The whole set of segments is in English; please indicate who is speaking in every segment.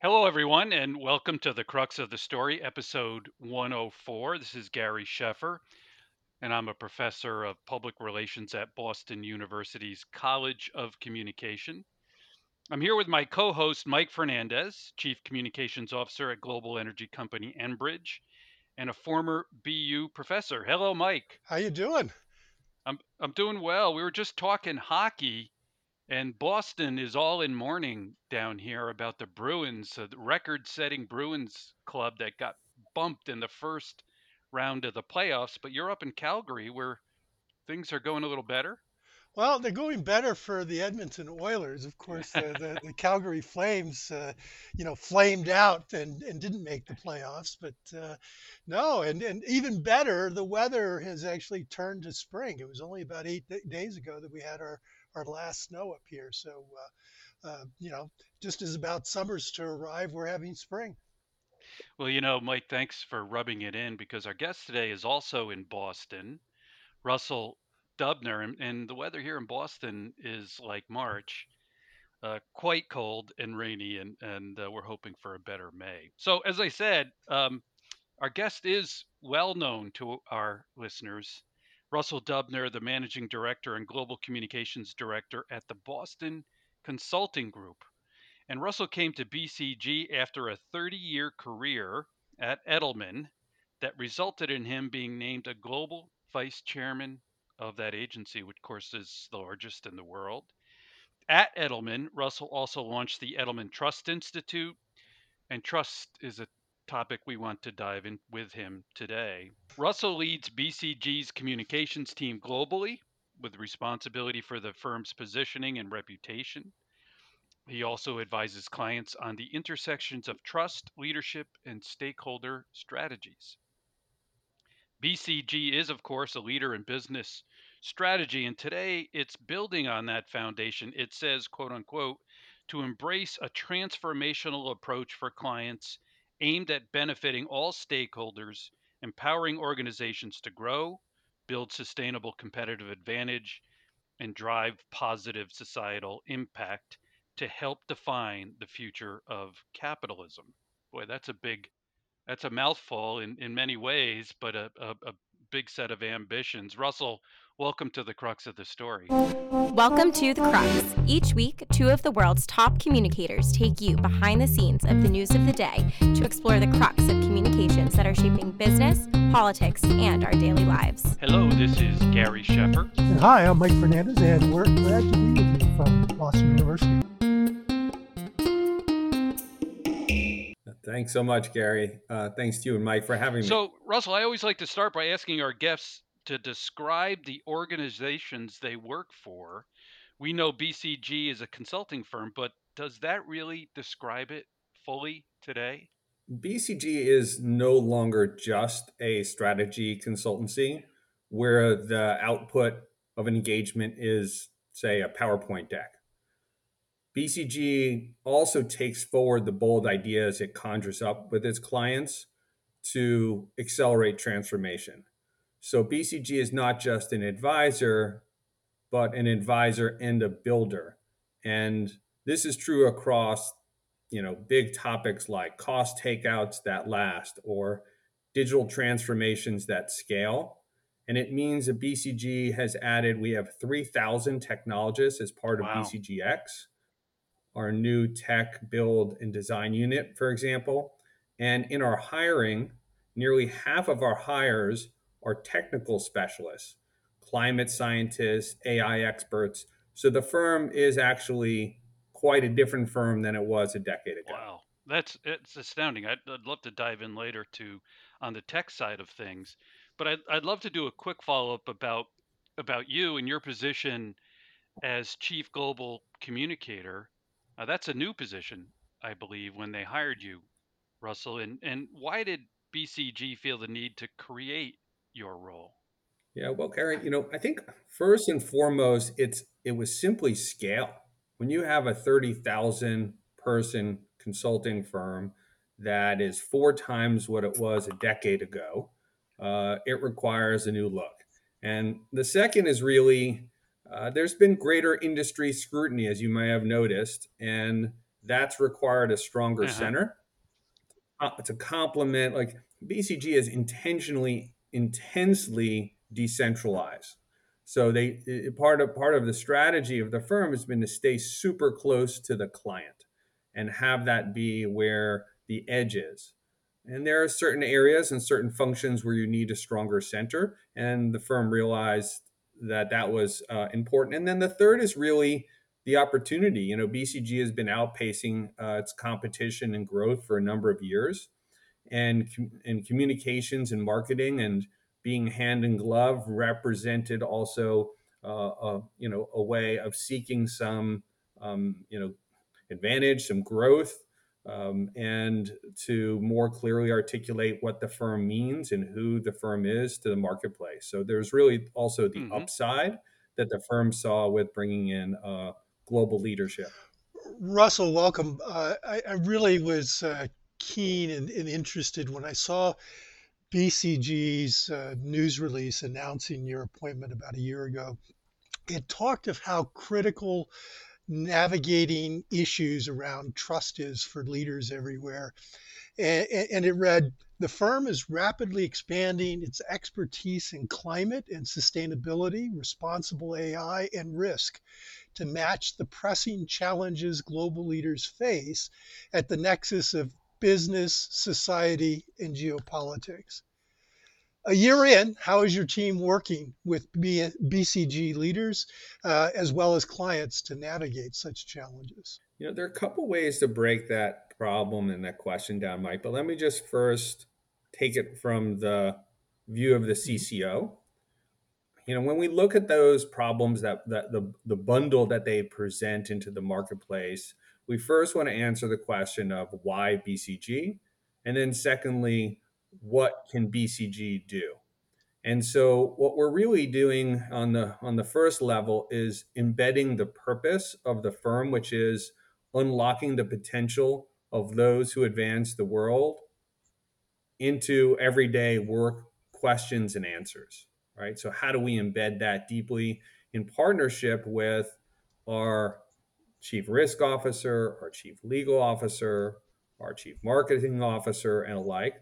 Speaker 1: Hello, everyone, and welcome to the Crux of the Story, episode 104. This is Gary Sheffer, and I'm a professor of public relations at Boston University's College of Communication. I'm here with my co host, Mike Fernandez, Chief Communications Officer at global energy company Enbridge, and a former BU professor. Hello, Mike.
Speaker 2: How you doing?
Speaker 1: I'm, I'm doing well. We were just talking hockey and Boston is all in mourning down here about the Bruins, the record setting Bruins club that got bumped in the first round of the playoffs. But you're up in Calgary where things are going a little better.
Speaker 2: Well, they're going better for the Edmonton Oilers. Of course, the, the, the Calgary Flames, uh, you know, flamed out and, and didn't make the playoffs. But uh, no, and, and even better, the weather has actually turned to spring. It was only about eight days ago that we had our, our last snow up here. So, uh, uh, you know, just as about summer's to arrive, we're having spring.
Speaker 1: Well, you know, Mike, thanks for rubbing it in because our guest today is also in Boston, Russell Dubner, and, and the weather here in Boston is like March. Uh, quite cold and rainy, and and uh, we're hoping for a better May. So, as I said, um, our guest is well known to our listeners. Russell Dubner, the managing director and global communications director at the Boston Consulting Group. And Russell came to BCG after a 30 year career at Edelman that resulted in him being named a global vice chairman of that agency, which, of course, is the largest in the world. At Edelman, Russell also launched the Edelman Trust Institute, and trust is a topic we want to dive in with him today. Russell leads BCG's communications team globally with responsibility for the firm's positioning and reputation. He also advises clients on the intersections of trust, leadership, and stakeholder strategies. BCG is, of course, a leader in business strategy, and today it's building on that foundation. It says, quote unquote, to embrace a transformational approach for clients aimed at benefiting all stakeholders, empowering organizations to grow, build sustainable competitive advantage, and drive positive societal impact to help define the future of capitalism. Boy, that's a big, that's a mouthful in, in many ways, but a, a, a big set of ambitions. Russell, welcome to the crux of the story.
Speaker 3: Welcome to The Crux. Each week, two of the world's top communicators take you behind the scenes of the news of the day to explore the crux of communications that are shaping business, politics, and our daily lives.
Speaker 1: Hello, this is Gary Sheffer.
Speaker 4: And hi, I'm Mike Fernandez, and we're glad to be with you from Boston University.
Speaker 5: Thanks so much, Gary. Uh, thanks to you and Mike for having me.
Speaker 1: So, Russell, I always like to start by asking our guests to describe the organizations they work for. We know BCG is a consulting firm, but does that really describe it fully today?
Speaker 5: BCG is no longer just a strategy consultancy where the output of an engagement is, say, a PowerPoint deck. BCG also takes forward the bold ideas it conjures up with its clients to accelerate transformation. So BCG is not just an advisor, but an advisor and a builder. And this is true across, you know, big topics like cost takeouts that last or digital transformations that scale. And it means that BCG has added, we have 3,000 technologists as part
Speaker 1: Wow.
Speaker 5: of BCGX our new tech build and design unit, for example. And in our hiring, nearly half of our hires are technical specialists, climate scientists, AI experts. So the firm is actually quite a different firm than it was a decade ago.
Speaker 1: Wow, that's it's astounding. I'd, I'd love to dive in later to on the tech side of things, but I'd, I'd love to do a quick follow up about about you and your position as chief global communicator. Uh, that's a new position, I believe, when they hired you, Russell. And and why did BCG feel the need to create your role?
Speaker 5: Yeah, well, Gary, you know, I think first and foremost, it's it was simply scale. When you have a 30,000 person consulting firm that is four times what it was a decade ago, uh, it requires a new look. And the second is really uh, there's been greater industry scrutiny, as you may have noticed, and That's required a stronger
Speaker 1: Uh-huh.
Speaker 5: center uh, to complement. Like BCG is intentionally, intensely decentralized. So they it- part of part of the strategy of the firm has been to stay super close to the client and have that be where the edge is. And there are certain areas and certain functions where you need a stronger center, and the firm realized that that was uh, important. And then the third is really the opportunity. You know, BCG has been outpacing uh, its competition and growth for a number of years, and in communications and marketing and being hand in glove represented also uh, a, you know a way of seeking some um, you know advantage, some growth, um, and to more clearly articulate what the firm means and who the firm is to the marketplace. So there's really also the
Speaker 1: Mhm.
Speaker 5: upside that the firm saw with bringing in uh, global leadership.
Speaker 2: Russell, welcome. Uh, I, I really was uh, keen and, and interested when I saw BCG's uh, news release announcing your appointment about a year ago. It talked of how critical navigating issues around trust is for leaders everywhere. And, and it read The firm is rapidly expanding its expertise in climate and sustainability, responsible AI, and risk to match the pressing challenges global leaders face at the nexus of business, society, and geopolitics. A year in, how is your team working with BCG leaders uh, as well as clients to navigate such challenges?
Speaker 5: You know, there are a couple ways to break that problem and that question down, Mike. But let me just first take it from the view of the CCO. You know, when we look at those problems that, that the, the bundle that they present into the marketplace, we first want to answer the question of why BCG, and then secondly, what can BCG do? And so what we're really doing on the on the first level is embedding the purpose of the firm, which is unlocking the potential of those who advance the world into everyday work questions and answers, right? So how do we embed that deeply in partnership with our chief risk officer, our chief legal officer, our chief marketing officer, and alike.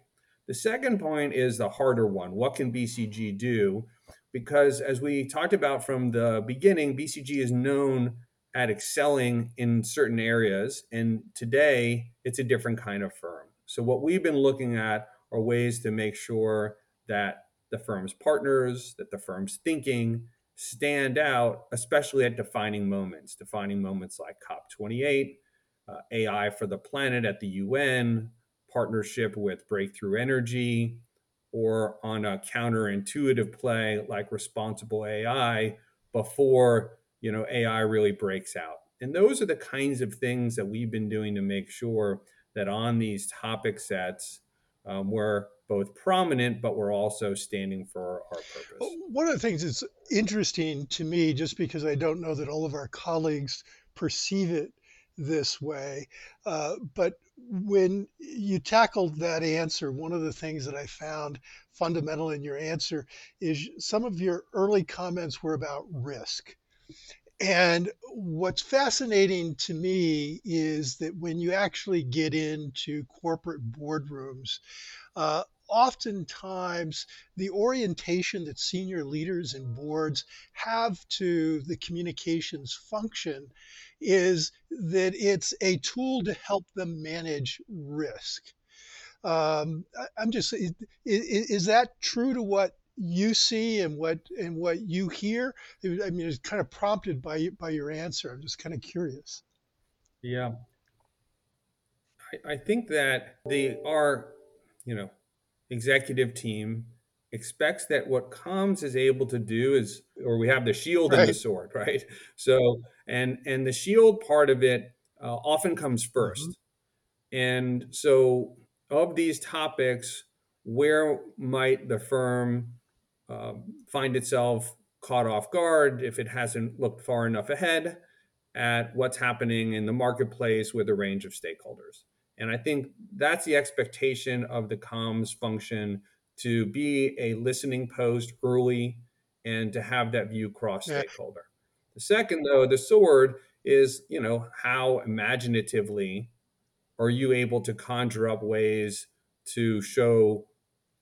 Speaker 5: The second point is the harder one. What can BCG do? Because as we talked about from the beginning, BCG is known at excelling in certain areas. And today, it's a different kind of firm. So, what we've been looking at are ways to make sure that the firm's partners, that the firm's thinking stand out, especially at defining moments, defining moments like COP28, uh, AI for the planet at the UN, partnership with Breakthrough Energy, or on a counterintuitive play like responsible AI before you know AI really breaks out. And those are the kinds of things that we've been doing to make sure that on these topic sets, um, we're both prominent, but we're also standing for our purpose.
Speaker 2: One of the things that's interesting to me, just because I don't know that all of our colleagues perceive it this way, uh, but when you tackled that answer, one of the things that I found fundamental in your answer is some of your early comments were about risk. And what's fascinating to me is that when you actually get into corporate boardrooms, uh, oftentimes the orientation that senior leaders and boards have to the communications function is that it's a tool to help them manage risk. Um, I'm just, is, is that true to what you see and what and what you hear? I mean, it's kind of prompted by by your answer. I'm just kind of curious.
Speaker 5: Yeah. I, I think that they are, you know, executive team expects that what comms is able to do is or we have the shield and the sword, right? So and and the shield part of it uh, often comes
Speaker 2: hmm
Speaker 5: first. And so of these topics, where might the firm um, find itself caught off guard if it hasn't looked far enough ahead at what's happening in the marketplace with a range of stakeholders. And I think that's the expectation of the comms function to be a listening post early and to have that view cross
Speaker 2: Yeah.
Speaker 5: stakeholder. The second, though, the sword is you know how imaginatively are you able to conjure up ways to show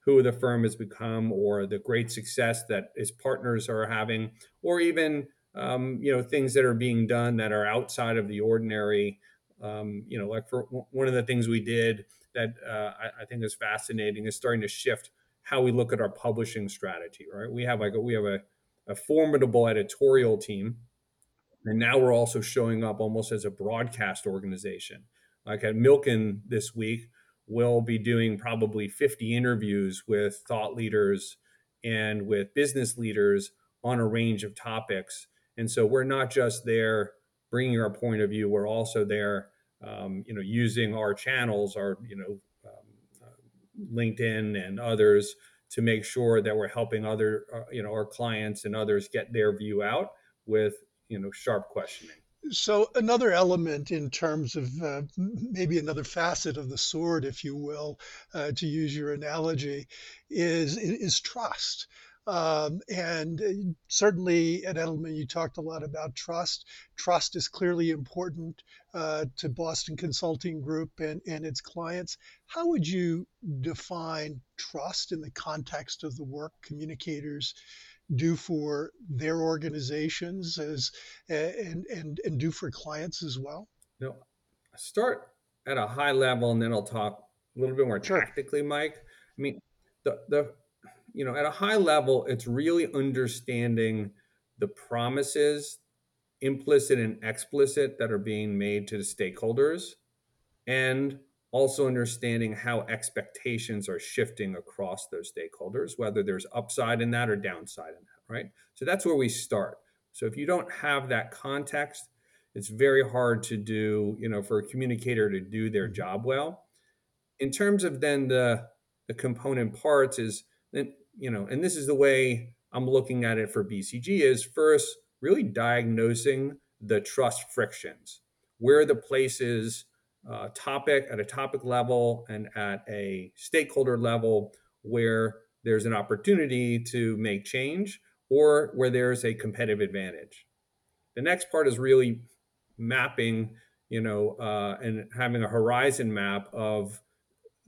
Speaker 5: who the firm has become or the great success that its partners are having or even um, you know things that are being done that are outside of the ordinary um, you know like for one of the things we did that uh, I, I, think is fascinating is starting to shift how we look at our publishing strategy right? We have like a, we have a, a formidable editorial team and now we're also showing up almost as a broadcast organization. Like at milken this week we'll be doing probably 50 interviews with thought leaders and with business leaders on a range of topics. And so we're not just there bringing our point of view we're also there um, you know using our channels our you know um, uh, linkedin and others to make sure that we're helping other uh, you know our clients and others get their view out with you know sharp questioning
Speaker 2: so another element in terms of uh, maybe another facet of the sword, if you will, uh, to use your analogy, is is trust. Um, and uh, certainly at Edelman, you talked a lot about trust. Trust is clearly important uh, to Boston Consulting Group and, and its clients. How would you define trust in the context of the work communicators do for their organizations as and and and do for clients as well?
Speaker 5: You know, start at a high level and then I'll talk a little bit more sure. tactically, Mike. I mean, the the you know, at a high level, it's really understanding the promises, implicit and explicit, that are being made to the stakeholders, and also understanding how expectations are shifting across those stakeholders, whether there's upside in that or downside in that, right? So that's where we start. So if you don't have that context, it's very hard to do, you know, for a communicator to do their mm-hmm. job well. In terms of then the the component parts is then, you know, and this is the way I'm looking at it for BCG is first really diagnosing the trust frictions. Where the places uh, topic at a topic level and at a stakeholder level where there's an opportunity to make change or where there's a competitive advantage. The next part is really mapping, you know, uh, and having a horizon map of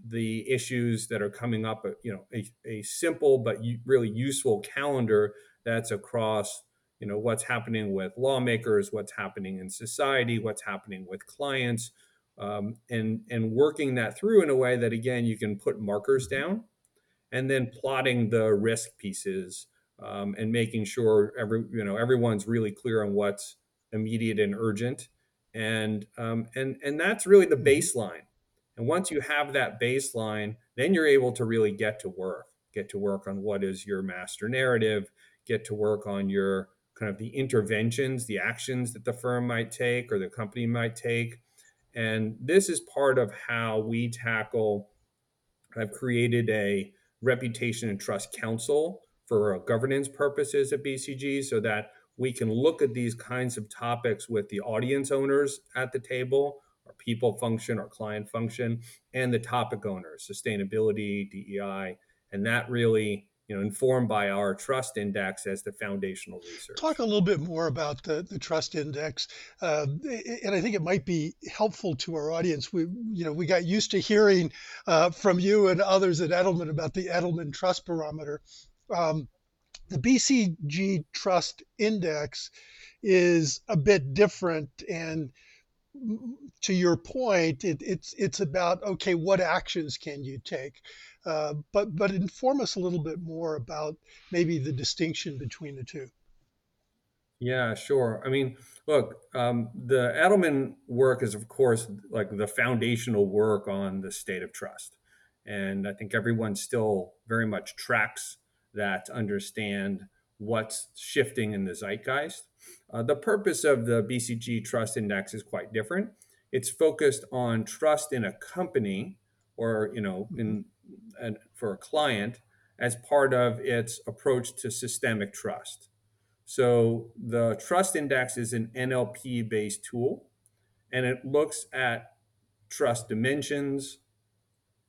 Speaker 5: the issues that are coming up. Uh, you know, a, a simple but really useful calendar that's across you know what's happening with lawmakers what's happening in society what's happening with clients um, and and working that through in a way that again you can put markers down and then plotting the risk pieces um, and making sure every you know everyone's really clear on what's immediate and urgent and um, and and that's really the mm-hmm. baseline and once you have that baseline then you're able to really get to work get to work on what is your master narrative get to work on your kind of the interventions the actions that the firm might take or the company might take. And this is part of how we tackle, I've created a reputation and trust council for governance purposes at BCG so that we can look at these kinds of topics with the audience owners at the table, our people function, our client function, and the topic owners, sustainability, DEI. And that really you know, informed by our trust index as the foundational research.
Speaker 2: Talk a little bit more about the, the trust index, uh, and I think it might be helpful to our audience. We, you know, we got used to hearing uh, from you and others at Edelman about the Edelman Trust Barometer. Um, the BCG Trust Index is a bit different and to your point, it, it's it's about okay, what actions can you take? Uh, but but inform us a little bit more about maybe the distinction between the two.
Speaker 5: Yeah, sure. I mean, look, um, the Edelman work is, of course, like the foundational work on the state of trust, and I think everyone still very much tracks that to understand what's shifting in the zeitgeist. Uh, the purpose of the BCG Trust Index is quite different. It's focused on trust in a company, or you know, in and for a client as part of its approach to systemic trust. So the trust index is an NLP based tool and it looks at trust dimensions,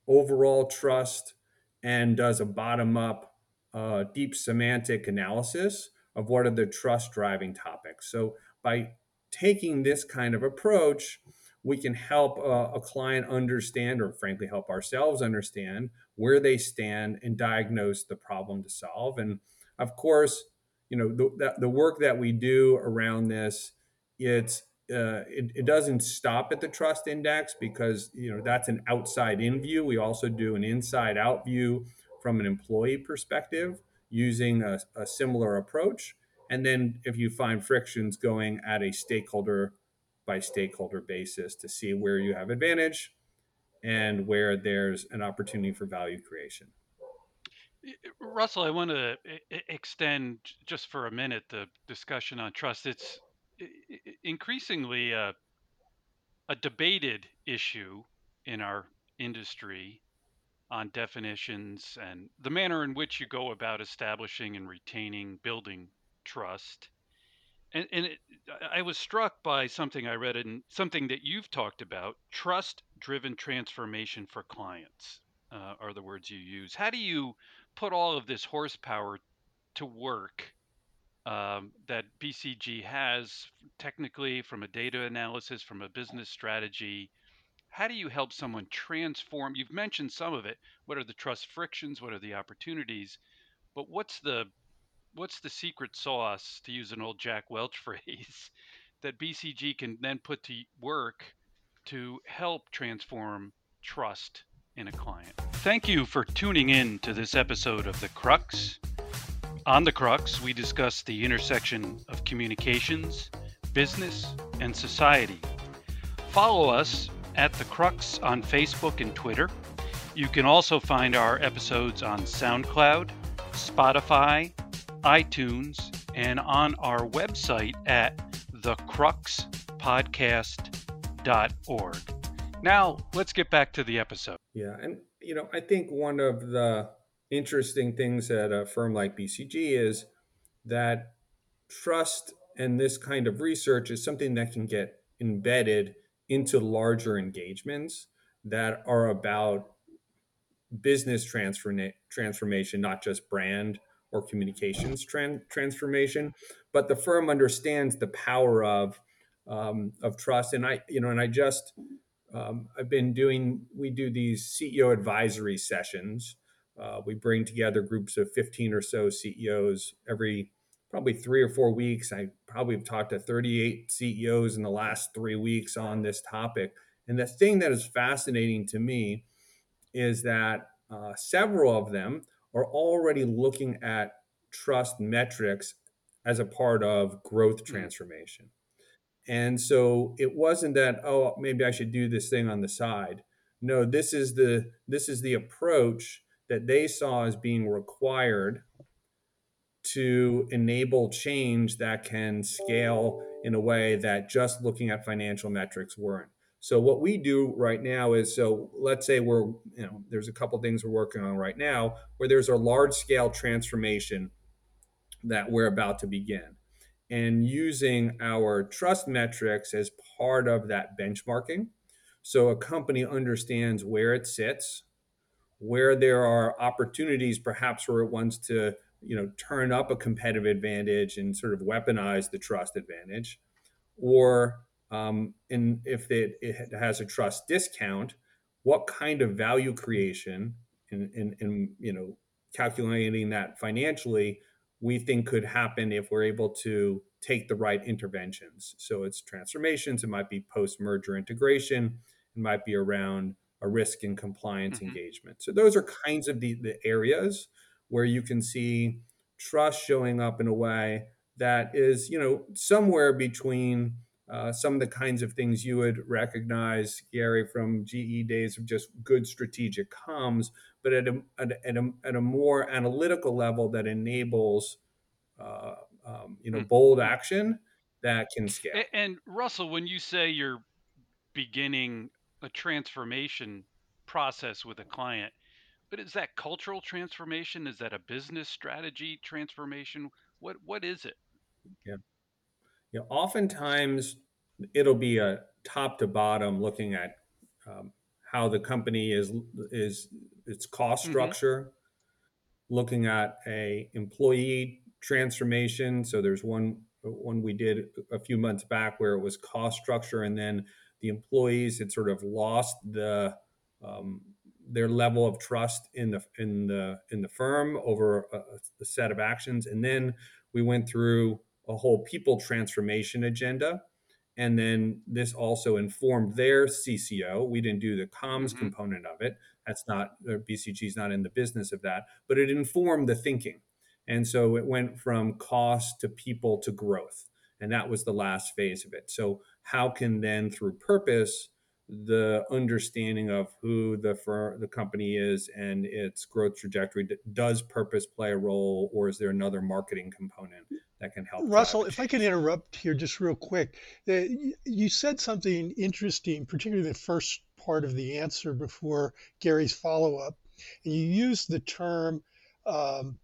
Speaker 5: overall trust, and does a bottom up uh, deep semantic analysis of what are the trust driving topics. So by taking this kind of approach, we can help a, a client understand, or frankly, help ourselves understand where they stand and diagnose the problem to solve. And of course, you know the, the work that we do around this, it's uh, it, it, doesn't stop at the trust index because you know that's an outside in view. We also do an inside out view from an employee perspective using a, a similar approach. And then if you find frictions going at a stakeholder by stakeholder basis to see where you have advantage and where there's an opportunity for value creation.
Speaker 1: Eh, eh, Russell, I want to extend just for a minute the discussion on trust. It's increasingly a, a debated issue in our industry on definitions and the manner in which you go about establishing and retaining, building trust. And, and it, I was struck by something I read in something that you've talked about trust driven transformation for clients, uh, are the words you use. How do you put all of this horsepower to work um, that BCG has technically from a data analysis, from a business strategy. How do you help someone transform? You've mentioned some of it. What are the trust frictions? What are the opportunities? But what's the what's the secret sauce, to use an old Jack Welch phrase, that BCG can then put to work to help transform trust in a client? Thank you for tuning in to this episode of The Crux. On The Crux, we discuss the intersection of communications, business, and society. Follow us at The Crux on Facebook and Twitter. You can also find our episodes on SoundCloud, Spotify, iTunes, and on our website at thecruxpodcast.org. Now, let's get back to the episode.
Speaker 5: Yeah, and you know, I think one of the interesting things at a firm like BCG is that trust and this kind of research is something that can get embedded into larger engagements that are about business transforma- transformation, not just brand or communications tran- transformation. But the firm understands the power of um, of trust, and I, you know, and I just um, I've been doing. We do these CEO advisory sessions uh, we bring together groups of 15 or so CEOs every probably three or four weeks. I probably have talked to 38 CEOs in the last three weeks on this topic. And the thing that is fascinating to me is that uh, several of them are already looking at trust metrics as a part of growth hmm. transformation. And so it wasn't that, oh, maybe I should do this thing on the side. No, this is the this is the approach that they saw as being required to enable change that can scale in a way that just looking at financial metrics weren't. So what we do right now is so let's say we're you know there's a couple things we're working on right now where there's a large scale transformation that we're about to begin and using our trust metrics as part of that benchmarking so a company understands where it sits where there are opportunities perhaps where it wants to you know turn up a competitive advantage and sort of weaponize the trust advantage or um, and if it, it has a trust discount what kind of value creation and, and, and you know calculating that financially we think could happen if we're able to take the right interventions so it's transformations it might be post merger integration it might be around a risk and compliance mm-hmm. engagement. So those are kinds of the, the areas where you can see trust showing up in a way that is, you know, somewhere between uh, some of the kinds of things you would recognize, Gary, from GE days of just good strategic comms, but at a, at a, at a, more analytical level that enables, uh, um, you know, mm-hmm. bold action that can scale.
Speaker 1: And, and Russell, when you say you're beginning a transformation process with a client. But is that cultural transformation? Is that a business strategy transformation? What what is it?
Speaker 5: Yeah. Yeah. Oftentimes it'll be a top to bottom looking at um, how the company is is its cost mm-hmm. structure, mm-hmm. looking at a employee transformation. So there's one one we did a few months back where it was cost structure and then the employees had sort of lost the um, their level of trust in the in the in the firm over a, a set of actions and then we went through a whole people transformation agenda and then this also informed their CCO. We didn't do the comms mm-hmm. component of it. That's not BCG is not in the business of that, but it informed the thinking. And so it went from cost to people to growth. And that was the last phase of it. So how can then through purpose the understanding of who the firm, the company is and its growth trajectory does purpose play a role or is there another marketing component that can help
Speaker 2: russell if i can interrupt here just real quick you said something interesting particularly the first part of the answer before gary's follow-up. And you used the term um,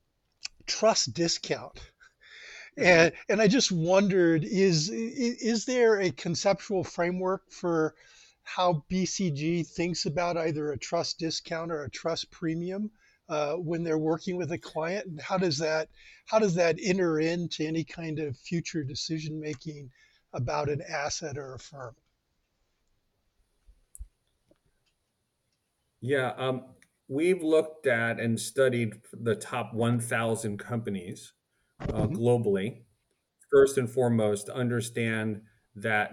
Speaker 2: trust discount. And and i just wondered is is there a conceptual framework for how BCG thinks about either a trust discount or a trust premium uh, when they're working with a client, and how does that how does that enter into any kind of future decision making about an asset or a firm?
Speaker 5: Yeah, um, we've looked at and studied the top 1,000 companies uh, mm-hmm. globally. First and foremost, to understand that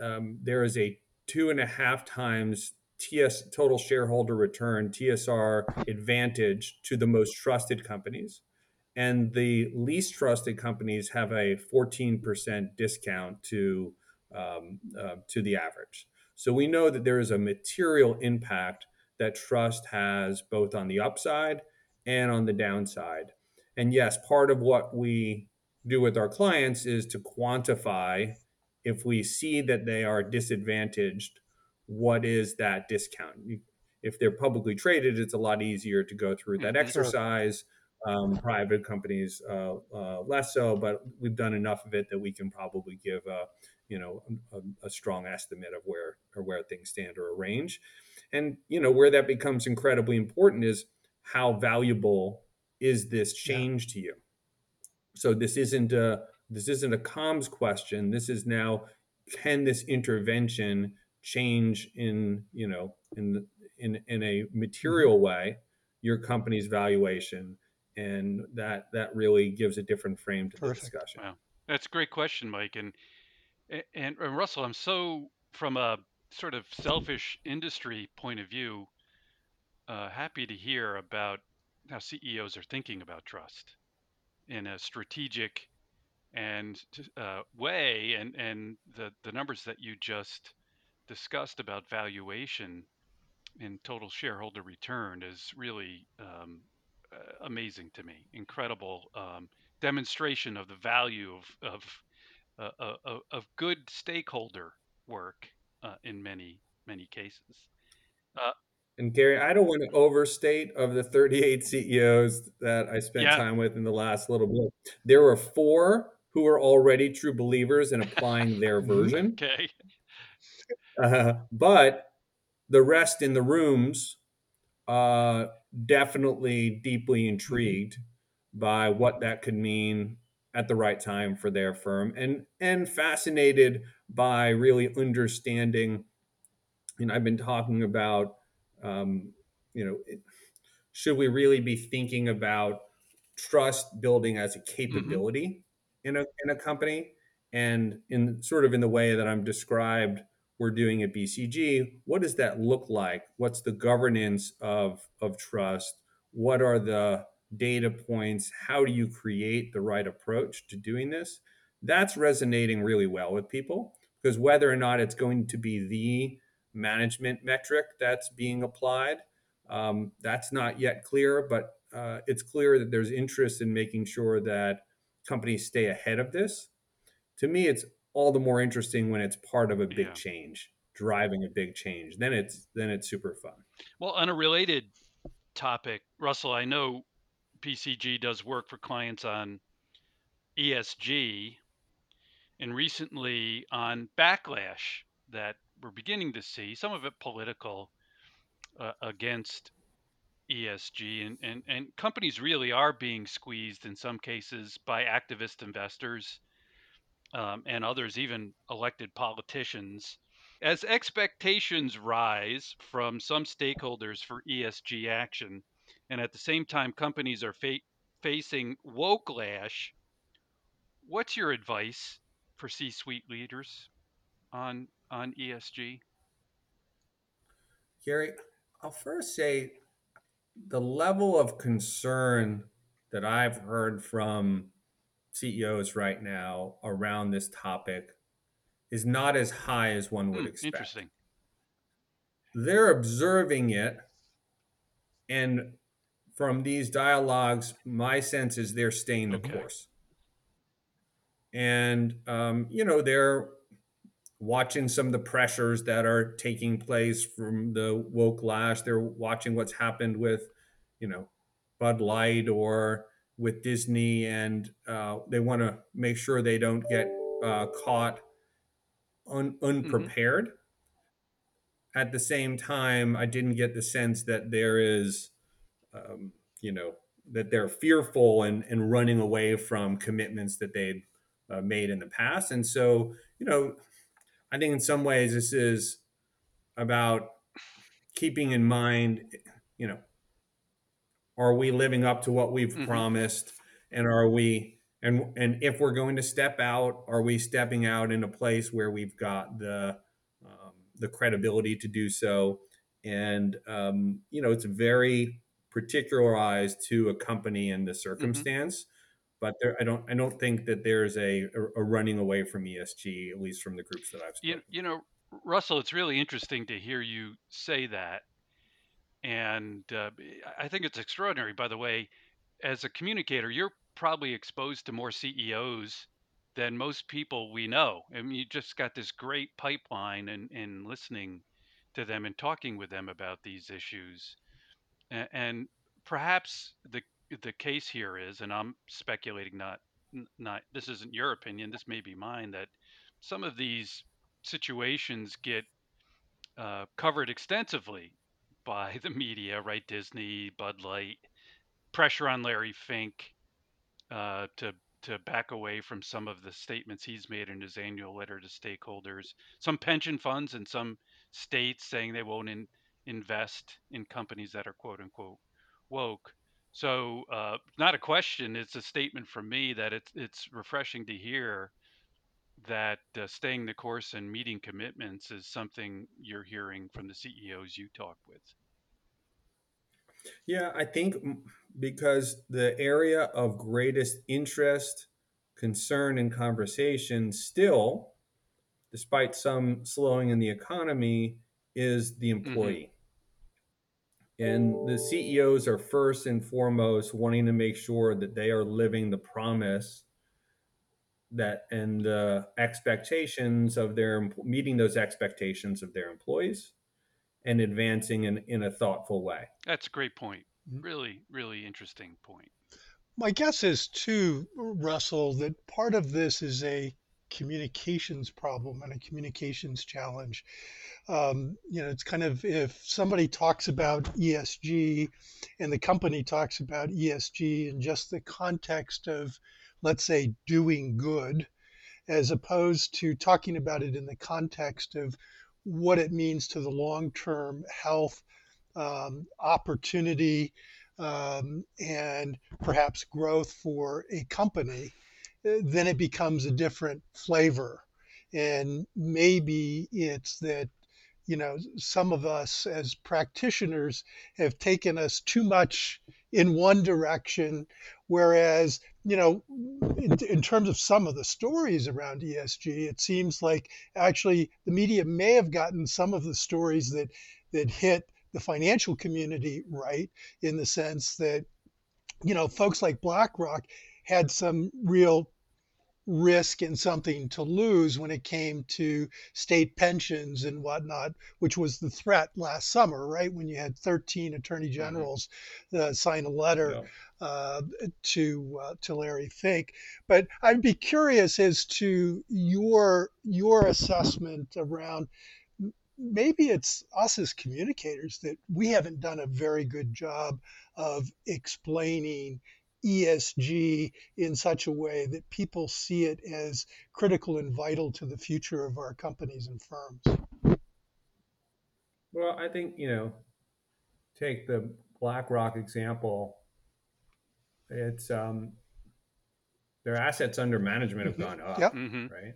Speaker 5: um, there is a two and a half times TS total shareholder return TSR advantage to the most trusted companies. And the least trusted companies have a 14% discount to, um, uh, to the average. So we know that there is a material impact that trust has both on the upside and on the downside. And yes, part of what we do with our clients is to quantify if we see that they are disadvantaged, what is that discount? If they're publicly traded, it's a lot easier to go through that mm-hmm. exercise. Um, private companies uh, uh, less so, but we've done enough of it that we can probably give a you know a, a, strong estimate of where or where things stand or a range. And you know where that becomes incredibly important is how valuable is this change yeah. to you. So this isn't a this isn't a comms question. This is now can this intervention change in you know in in in a material mm-hmm. way your company's valuation and that that really gives a different frame to Perfect. the discussion.
Speaker 1: Wow. That's a great question, Mike. And, and and Russell, I'm so from a sort of selfish industry point of view, uh, happy to hear about how CEOs are thinking about trust in a strategic and uh, way and and the the numbers that you just discussed about valuation and total shareholder return is really um, uh, amazing to me. Incredible um, demonstration of the value of of uh, uh, of, of good stakeholder work uh, in many many cases.
Speaker 5: Uh, and Gary, I don't want to overstate of the 38 CEOs that I spent yeah. time with in the last little bit. There were four who are already true believers and applying their version.
Speaker 1: okay.
Speaker 5: Uh, but the rest in the rooms uh, definitely deeply intrigued by what that could mean at the right time for their firm and and fascinated by really understanding and I've been talking about um, you know should we really be thinking about trust building as a mm-hmm. capability in a in a company. And in sort of in the way that I'm described we're doing at BCG what does that look like? What's the governance of of trust? What are the data points? How do you create the right approach to doing this? That's resonating really well with people because whether or not it's going to be the management metric that's being applied um, that's not yet clear but uh, it's clear that there's interest in making sure that companies stay ahead of this. To me, it's all the more interesting when it's part of a big yeah. change, driving a big change. Then it's then it's super fun.
Speaker 1: Well, on a related topic, Russell, I know BCG does work for clients on ESG and recently on backlash that we're beginning to see, some of it political, uh, against ESG and, and, and companies really are being squeezed in some cases by activist investors um, and others, even elected politicians. As expectations rise from some stakeholders for ESG action, and at the same time companies are fa- facing woke lash, what's your advice for C-suite leaders on on ESG?
Speaker 5: Gary, I'll first say the level of concern that I've heard from CEOs right now around this topic is not as high as one would
Speaker 1: Hmm,
Speaker 5: expect.
Speaker 1: interesting.
Speaker 5: They're observing it, and from these dialogues, my sense is they're staying the
Speaker 1: Okay.
Speaker 5: course. And um, you know, they're watching some of the pressures that are taking place from the woke lash. They're watching what's happened with, you know, Bud Light or with Disney, and uh, they want to make sure they don't get uh, caught un- unprepared. At the same time, I didn't get the sense that there is, um, you know, that they're fearful and, and running away from commitments that they'd uh, made in the past. And so, you know, I think in some ways this is about keeping in mind, you know, are we living up to what we've
Speaker 1: Mhm.
Speaker 5: promised, and are we and and if we're going to step out, are we stepping out in a place where we've got the um, the credibility to do so? And um, you know, it's very particularized to a company and the circumstance. But there, I don't, I don't think that there's a, a, running away from ESG, at least from the groups that I've
Speaker 1: You,
Speaker 5: spoken.
Speaker 1: you know, Russell, it's really interesting to hear you say that. And uh, I think it's extraordinary, by the way, as a communicator, you're probably exposed to more CEOs than most people we know. I mean, you just got this great pipeline and, and listening to them and talking with them about these issues. And, and perhaps the the case here is, and I'm speculating, not not this isn't your opinion, this may be mine, that some of these situations get uh, covered extensively by the media, right? Disney, Bud Light, pressure on Larry Fink uh, to to back away from some of the statements he's made in his annual letter to stakeholders. Some pension funds in some states saying they won't in, invest in companies that are quote unquote woke. So, uh, not a question. It's a statement from me that it's it's refreshing to hear that uh, staying the course and meeting commitments is something you're hearing from the CEOs you talk with.
Speaker 5: Yeah, I think because the area of greatest interest, concern, and conversation still, despite some slowing in the economy, is the employee. And the CEOs are first and foremost wanting to make sure that they are living the promise that and the expectations of their meeting those expectations of their employees and advancing in, in a thoughtful way.
Speaker 1: That's a great point.
Speaker 2: Mhm.
Speaker 1: Really, really interesting point.
Speaker 2: My guess is too, Russell, that part of this is a communications problem and a communications challenge. Um, you know, it's kind of if somebody talks about ESG and the company talks about ESG in just the context of, let's say, doing good, as opposed to talking about it in the context of what it means to the long term health, um, opportunity, um, and perhaps growth for a company, then it becomes a different flavor. And maybe it's that, you know, some of us as practitioners have taken us too much in one direction, whereas, you know, in, in terms of some of the stories around ESG, it seems like actually the media may have gotten some of the stories that that hit the financial community right in the sense that you know folks like BlackRock had some real risk and something to lose when it came to state pensions and whatnot, which was the threat last summer, right? When you had 13 attorney generals uh, sign a letter
Speaker 5: Yeah.
Speaker 2: uh, to uh, to Larry Fink. But I'd be curious as to your your assessment around maybe it's us as communicators that we haven't done a very good job of explaining ESG in such a way that people see it as critical and vital to the future of our companies and firms?
Speaker 5: Well, I think, you know, take the BlackRock example. It's um, their assets under management have gone up,
Speaker 2: Yep.
Speaker 1: hmm
Speaker 5: right?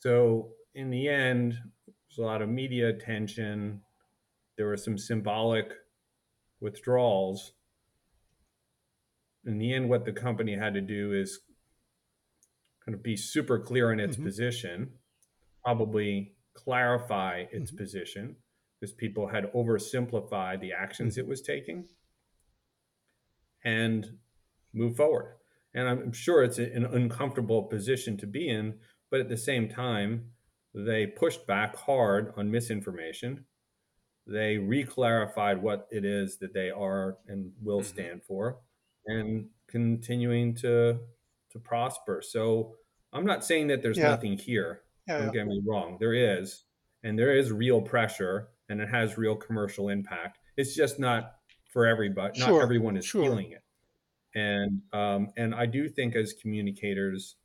Speaker 5: So in the end, there's a lot of media attention. There were some symbolic withdrawals. In the end, what the company had to do is kind of be super clear in its
Speaker 2: Mhm.
Speaker 5: position, probably clarify its
Speaker 2: Mhm.
Speaker 5: position because people had oversimplified the actions it was taking and move forward. And I'm sure it's an uncomfortable position to be in, but at the same time, they pushed back hard on misinformation. They reclarified what it is that they are and will
Speaker 1: Mhm.
Speaker 5: stand for, and continuing to to prosper. So I'm not saying that there's
Speaker 2: Yeah.
Speaker 5: nothing here.
Speaker 2: Yeah,
Speaker 5: Don't
Speaker 2: yeah.
Speaker 5: get me wrong. There is, and there is real pressure, and it has real commercial impact. It's just not for everybody. Not everyone is
Speaker 2: sure.
Speaker 5: feeling it. And um, and I do think as communicators,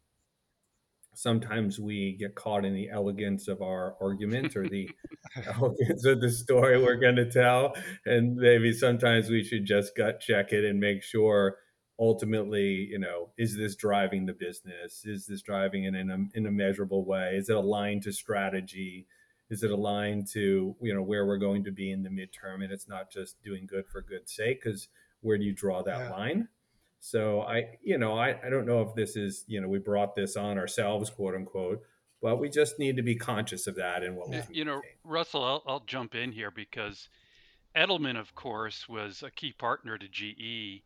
Speaker 5: sometimes we get caught in the elegance of our argument or the elegance of the story we're going to tell, and maybe sometimes we should just gut check it and make sure ultimately, you know, is this driving the business? Is this driving it in a, in a measurable way? Is it aligned to strategy? Is it aligned to you know where we're going to be in the midterm? And it's not just doing good for good's sake, because where do you draw that
Speaker 2: Yeah.
Speaker 5: line? So I, you know, I, I don't know if this is, you know, we brought this on ourselves, quote unquote, but we just need to be conscious of that and what we
Speaker 1: You know. Russell, I'll, I'll jump in here because Edelman, of course, was a key partner to GE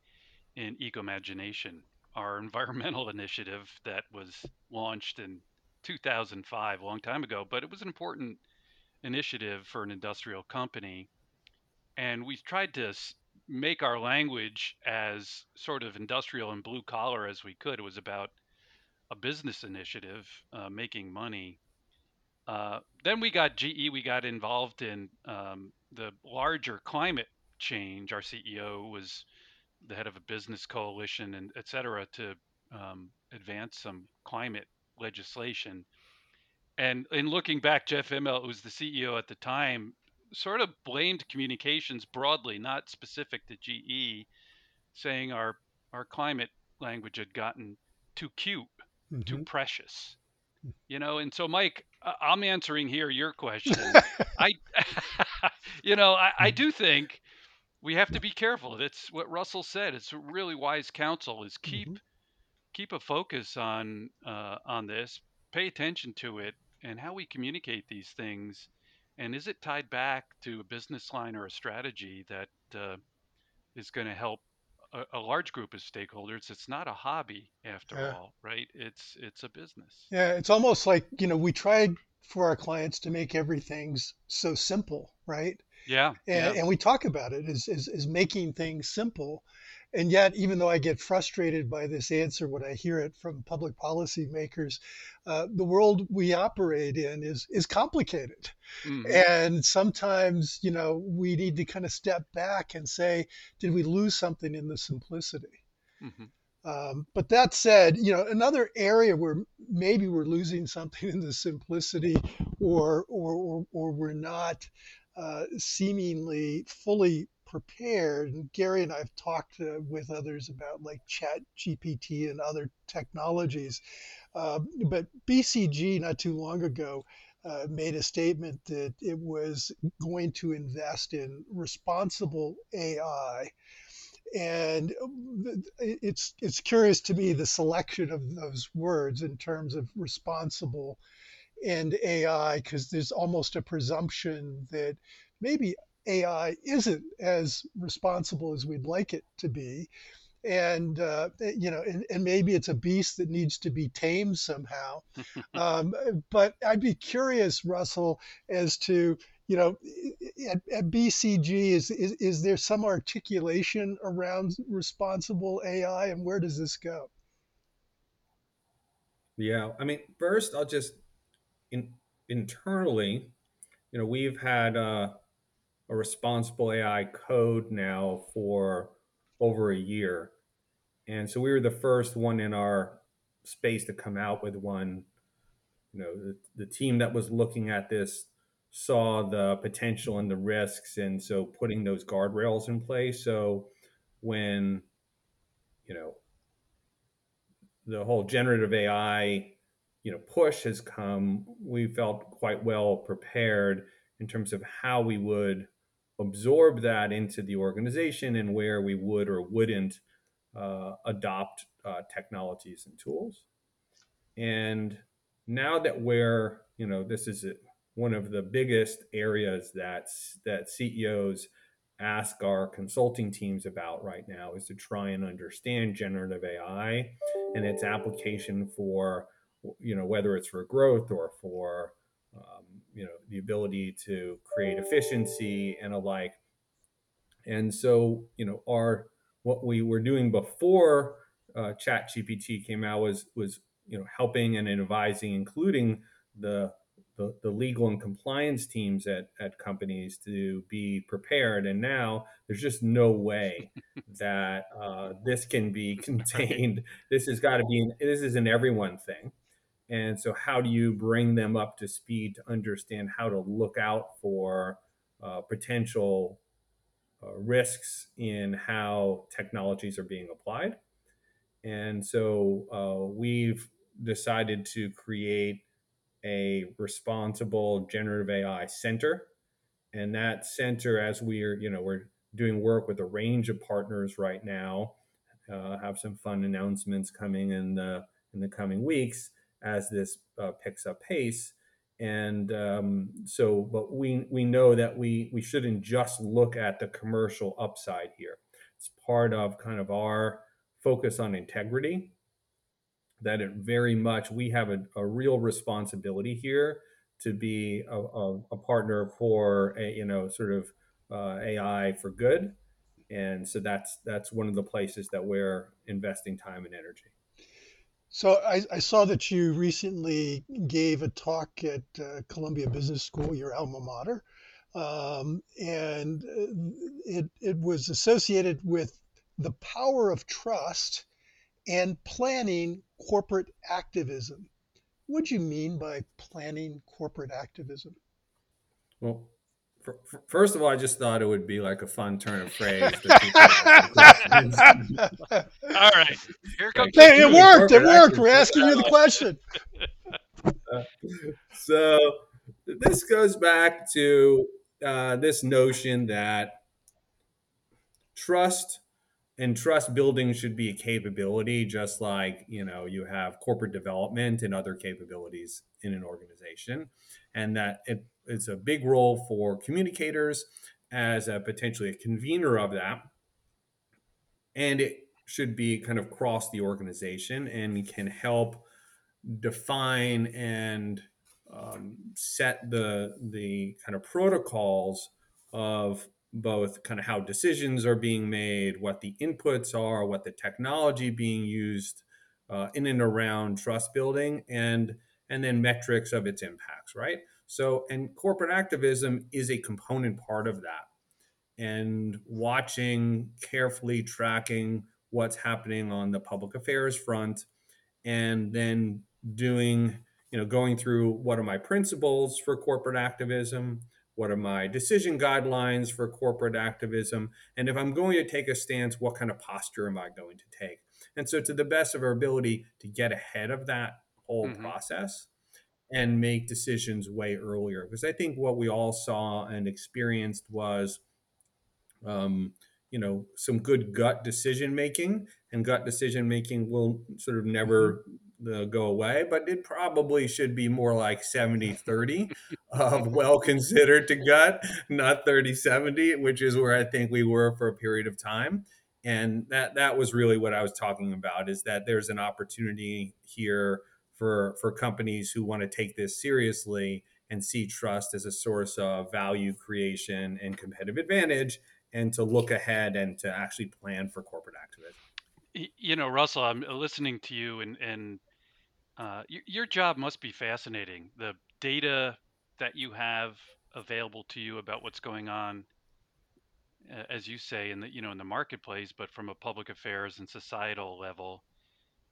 Speaker 1: in Ecomagination, our environmental initiative that was launched in 2005, a long time ago, but it was an important initiative for an industrial company. And we tried to make our language as sort of industrial and blue collar as we could. It was about a business initiative, uh, making money. Uh, then we got GE, we got involved in um, the larger climate change. Our CEO was the head of a business coalition and et cetera to um, advance some climate legislation. And in looking back, Jeff Immelt, who was the CEO at the time, sort of blamed communications broadly, not specific to GE, saying our our climate language had gotten too cute, too
Speaker 2: Mhm.
Speaker 1: precious. You know, and so Mike, I'm answering here your question. I, you know, I, I do think we have to be careful. That's what Russell said. It's really wise counsel is keep
Speaker 2: Mhm.
Speaker 1: keep a focus on uh, on this, pay attention to it, and how we communicate these things. And is it tied back to a business line or a strategy that uh, is going to help a, a large group of stakeholders? It's not a hobby after
Speaker 2: Yeah.
Speaker 1: all, right? It's it's a business.
Speaker 2: Yeah, it's almost like, you know, we tried for our clients to make everything so simple, right?
Speaker 1: Yeah, yeah.
Speaker 2: And, and we talk about it as, as, as making things simple. And yet, even though I get frustrated by this answer when I hear it from public policy makers, uh, the world we operate in is, is complicated.
Speaker 1: Mhm.
Speaker 2: And sometimes, you know, we need to kind of step back and say, did we lose something in the simplicity?
Speaker 1: Mhm.
Speaker 2: Um, but that said, you know, another area where maybe we're losing something in the simplicity, or or or, or we're not uh, seemingly fully prepared. And Gary and I've talked uh, with others about like Chat GPT and other technologies. Uh, but BCG not too long ago uh, made a statement that it was going to invest in responsible AI and um, it's it's curious to me the selection of those words in terms of responsible and AI because there's almost a presumption that maybe AI isn't as responsible as we'd like it to be and uh, you know and, and maybe it's a beast that needs to be tamed somehow um, but I'd be curious, Russell, as to you know at, at BCG is, is is there some articulation around responsible AI and where does this go?
Speaker 5: Yeah, I mean, first I'll just in internally, you know, we've had uh, a responsible AI code now for over a year, And so we were the first one in our space to come out with one. You know, the, the team that was looking at this saw the potential and the risks, and so putting those guardrails in place. So when you know the whole generative AI you know push has come, we felt quite well prepared in terms of how we would absorb that into the organization and where we would or wouldn't uh, adopt uh, technologies and tools. And now that we're, you know, this is one of the biggest areas that that CEOs ask our consulting teams about right now is to try and understand generative AI and its application for, you know, whether it's for growth or for, um, you know, the ability to create efficiency and alike. And so, you know, our what we were doing before uh, Chat GPT came out was was you know helping and advising, including the, the the, legal and compliance teams at, at companies to be prepared. And now there's just no way that uh, this can be contained. This has got to be this is an everyone thing. And so, how do you bring them up to speed to understand how to look out for uh, potential uh, risks in how technologies are being applied. And so uh, we've decided to create a responsible generative AI center. And that center, as we're, you know, we're doing work with a range of partners right now, uh, have some fun announcements coming in the in the coming weeks as this uh, picks up pace. And um, so but we we know that we we shouldn't just look at the commercial upside here. It's part of kind of our focus on integrity that it very much we have a, a real responsibility here to be a, a, a partner for a, you know sort of uh, ai for good. And so that's that's one of the places that we're investing time and energy
Speaker 2: so I, I, saw that you recently gave a talk at uh, Columbia Business School, your alma mater, um, and uh, it, it was associated with the power of trust and planning corporate activism. What do you mean by planning corporate activism?
Speaker 5: Well, First of all, I just thought it would be like a fun turn of phrase. all
Speaker 1: right, here comes.
Speaker 2: Hey, it worked. It worked. We're asking you the question.
Speaker 5: Uh, so this goes back to uh, this notion that trust and trust building should be a capability, just like you know you have corporate development and other capabilities in an organization, and that it it's a big role for communicators as a potentially a convener of that. And it should be kind of cross the organization and can help define and um, set the the kind of protocols of both kind of how decisions are being made, what the inputs are, what the technology being used uh, in and around trust building, and and then metrics of its impacts, right? So, and corporate activism is a component part of that. And watching, carefully tracking what's happening on the public affairs front, and then doing, you know, going through what are my principles for corporate activism? What are my decision guidelines for corporate activism? And if I'm going to take a stance, what kind of posture am I going to take? And so, to the best of our ability to get ahead of that whole mm-hmm. process and make decisions way earlier. Because I think what we all saw and experienced was, um, you know, some good gut decision making, and gut decision making will sort of never mm-hmm. Uh, go away, but it probably should be more like 70 30 of well considered to gut, not 30 70, which is where I think we were for a period of time. And that that was really what I was talking about is that there's an opportunity here for for companies who want to take this seriously and see trust as a source of value creation and competitive advantage and to look ahead and to actually plan for corporate activism
Speaker 1: you know russell i'm listening to you and and uh, your, job must be fascinating the data that you have available to you about what's going on uh, as you say, in the you know in the marketplace, but from a public affairs and societal level,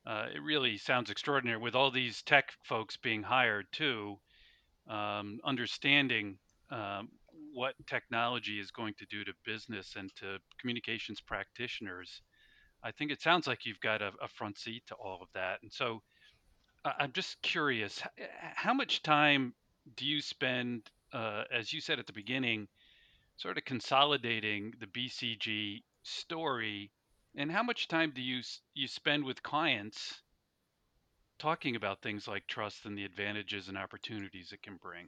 Speaker 1: uh, it really sounds extraordinary with all these tech folks being hired too, um, understanding um, what technology is going to do to business and to communications practitioners. I think it sounds like you've got a, a front seat to all of that, and so I'm just curious, how much time do you spend, uh, as you said at the beginning, sort of consolidating the BCG story, and how much time do you you spend with clients talking about things like trust and the advantages and opportunities it can bring?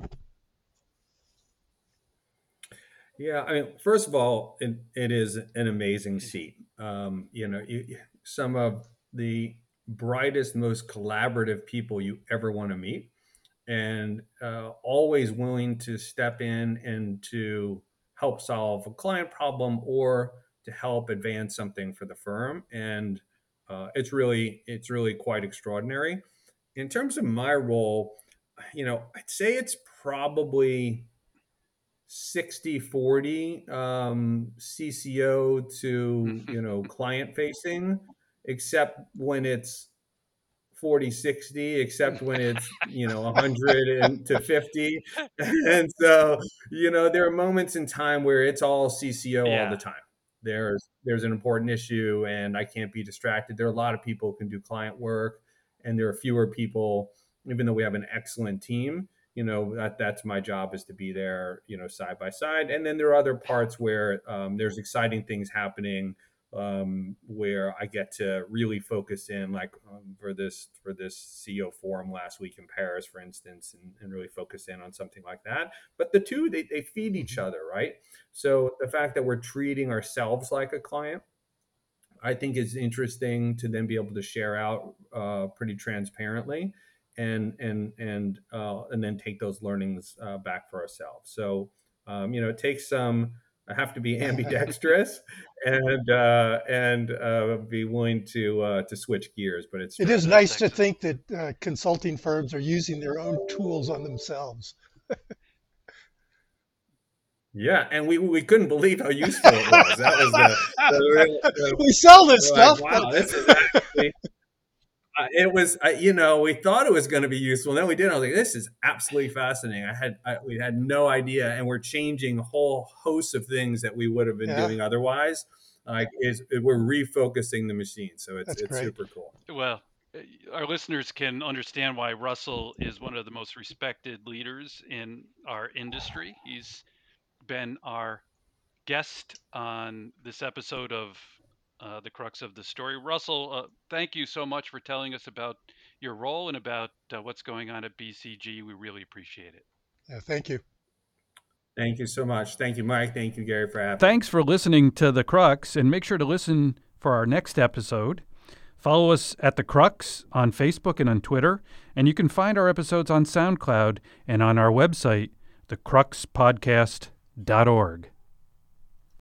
Speaker 5: Yeah, I mean, first of all, it, it is an amazing seat. Um, you know, you, some of the brightest, most collaborative people you ever want to meet, and uh, always willing to step in and to help solve a client problem or to help advance something for the firm. And uh, it's really, it's really quite extraordinary. In terms of my role, you know, I'd say it's probably 60 40 um, CCO to you know client facing, except when it's 40 60 except when it's you know 100 and to 50 and so you know there are moments in time where it's all cco
Speaker 1: Yeah.
Speaker 5: all the time. There's there's an important issue and i can't be distracted. There are a lot of people who can do client work and there are fewer people even though we have an excellent team you know that that's my job is to be there you know side by side. And then there are other parts where um, there's exciting things happening um, where I get to really focus in, like um, for this for this CEO forum last week in Paris, for instance, and, and really focus in on something like that. But the two they, they feed each other, right? So the fact that we're treating ourselves like a client, I think is interesting to then be able to share out uh, pretty transparently, and and and uh, and then take those learnings uh, back for ourselves. So um, you know, it takes some. I have to be ambidextrous and uh, and uh, be willing to uh, to switch gears. But it's
Speaker 2: It is nice to think that uh, consulting firms are using their own tools on themselves.
Speaker 5: yeah, and we we couldn't believe how useful it was. That was the, the the,
Speaker 2: we sell this
Speaker 5: we're like,
Speaker 2: stuff.
Speaker 5: wow,
Speaker 2: but-
Speaker 5: this is actually. Uh, it was, uh, you know, we thought it was going to be useful. And then we did. I was like, this is absolutely fascinating. I had, I, we had no idea, and we're changing a whole host of things that we would have been
Speaker 2: Yeah.
Speaker 5: doing otherwise. Like, is we're refocusing the machine, so it's
Speaker 2: That's
Speaker 5: it's
Speaker 2: great.
Speaker 5: super cool.
Speaker 1: Well, uh, our listeners can understand why Russell is one of the most respected leaders in our industry. He's been our guest on this episode of uh, The Crux of the Story. Russell, uh, thank you so much for telling us about your role and about uh, what's going on at BCG. We really appreciate it.
Speaker 2: Yeah, thank you.
Speaker 5: Thank you so much. Thank you, Mike. Thank you, Gary, for having.
Speaker 6: Thanks for listening to The Crux, and make sure to listen for our next episode. Follow us at The Crux on Facebook and on Twitter, and you can find our episodes on SoundCloud and on our website, thecruxpodcast.org.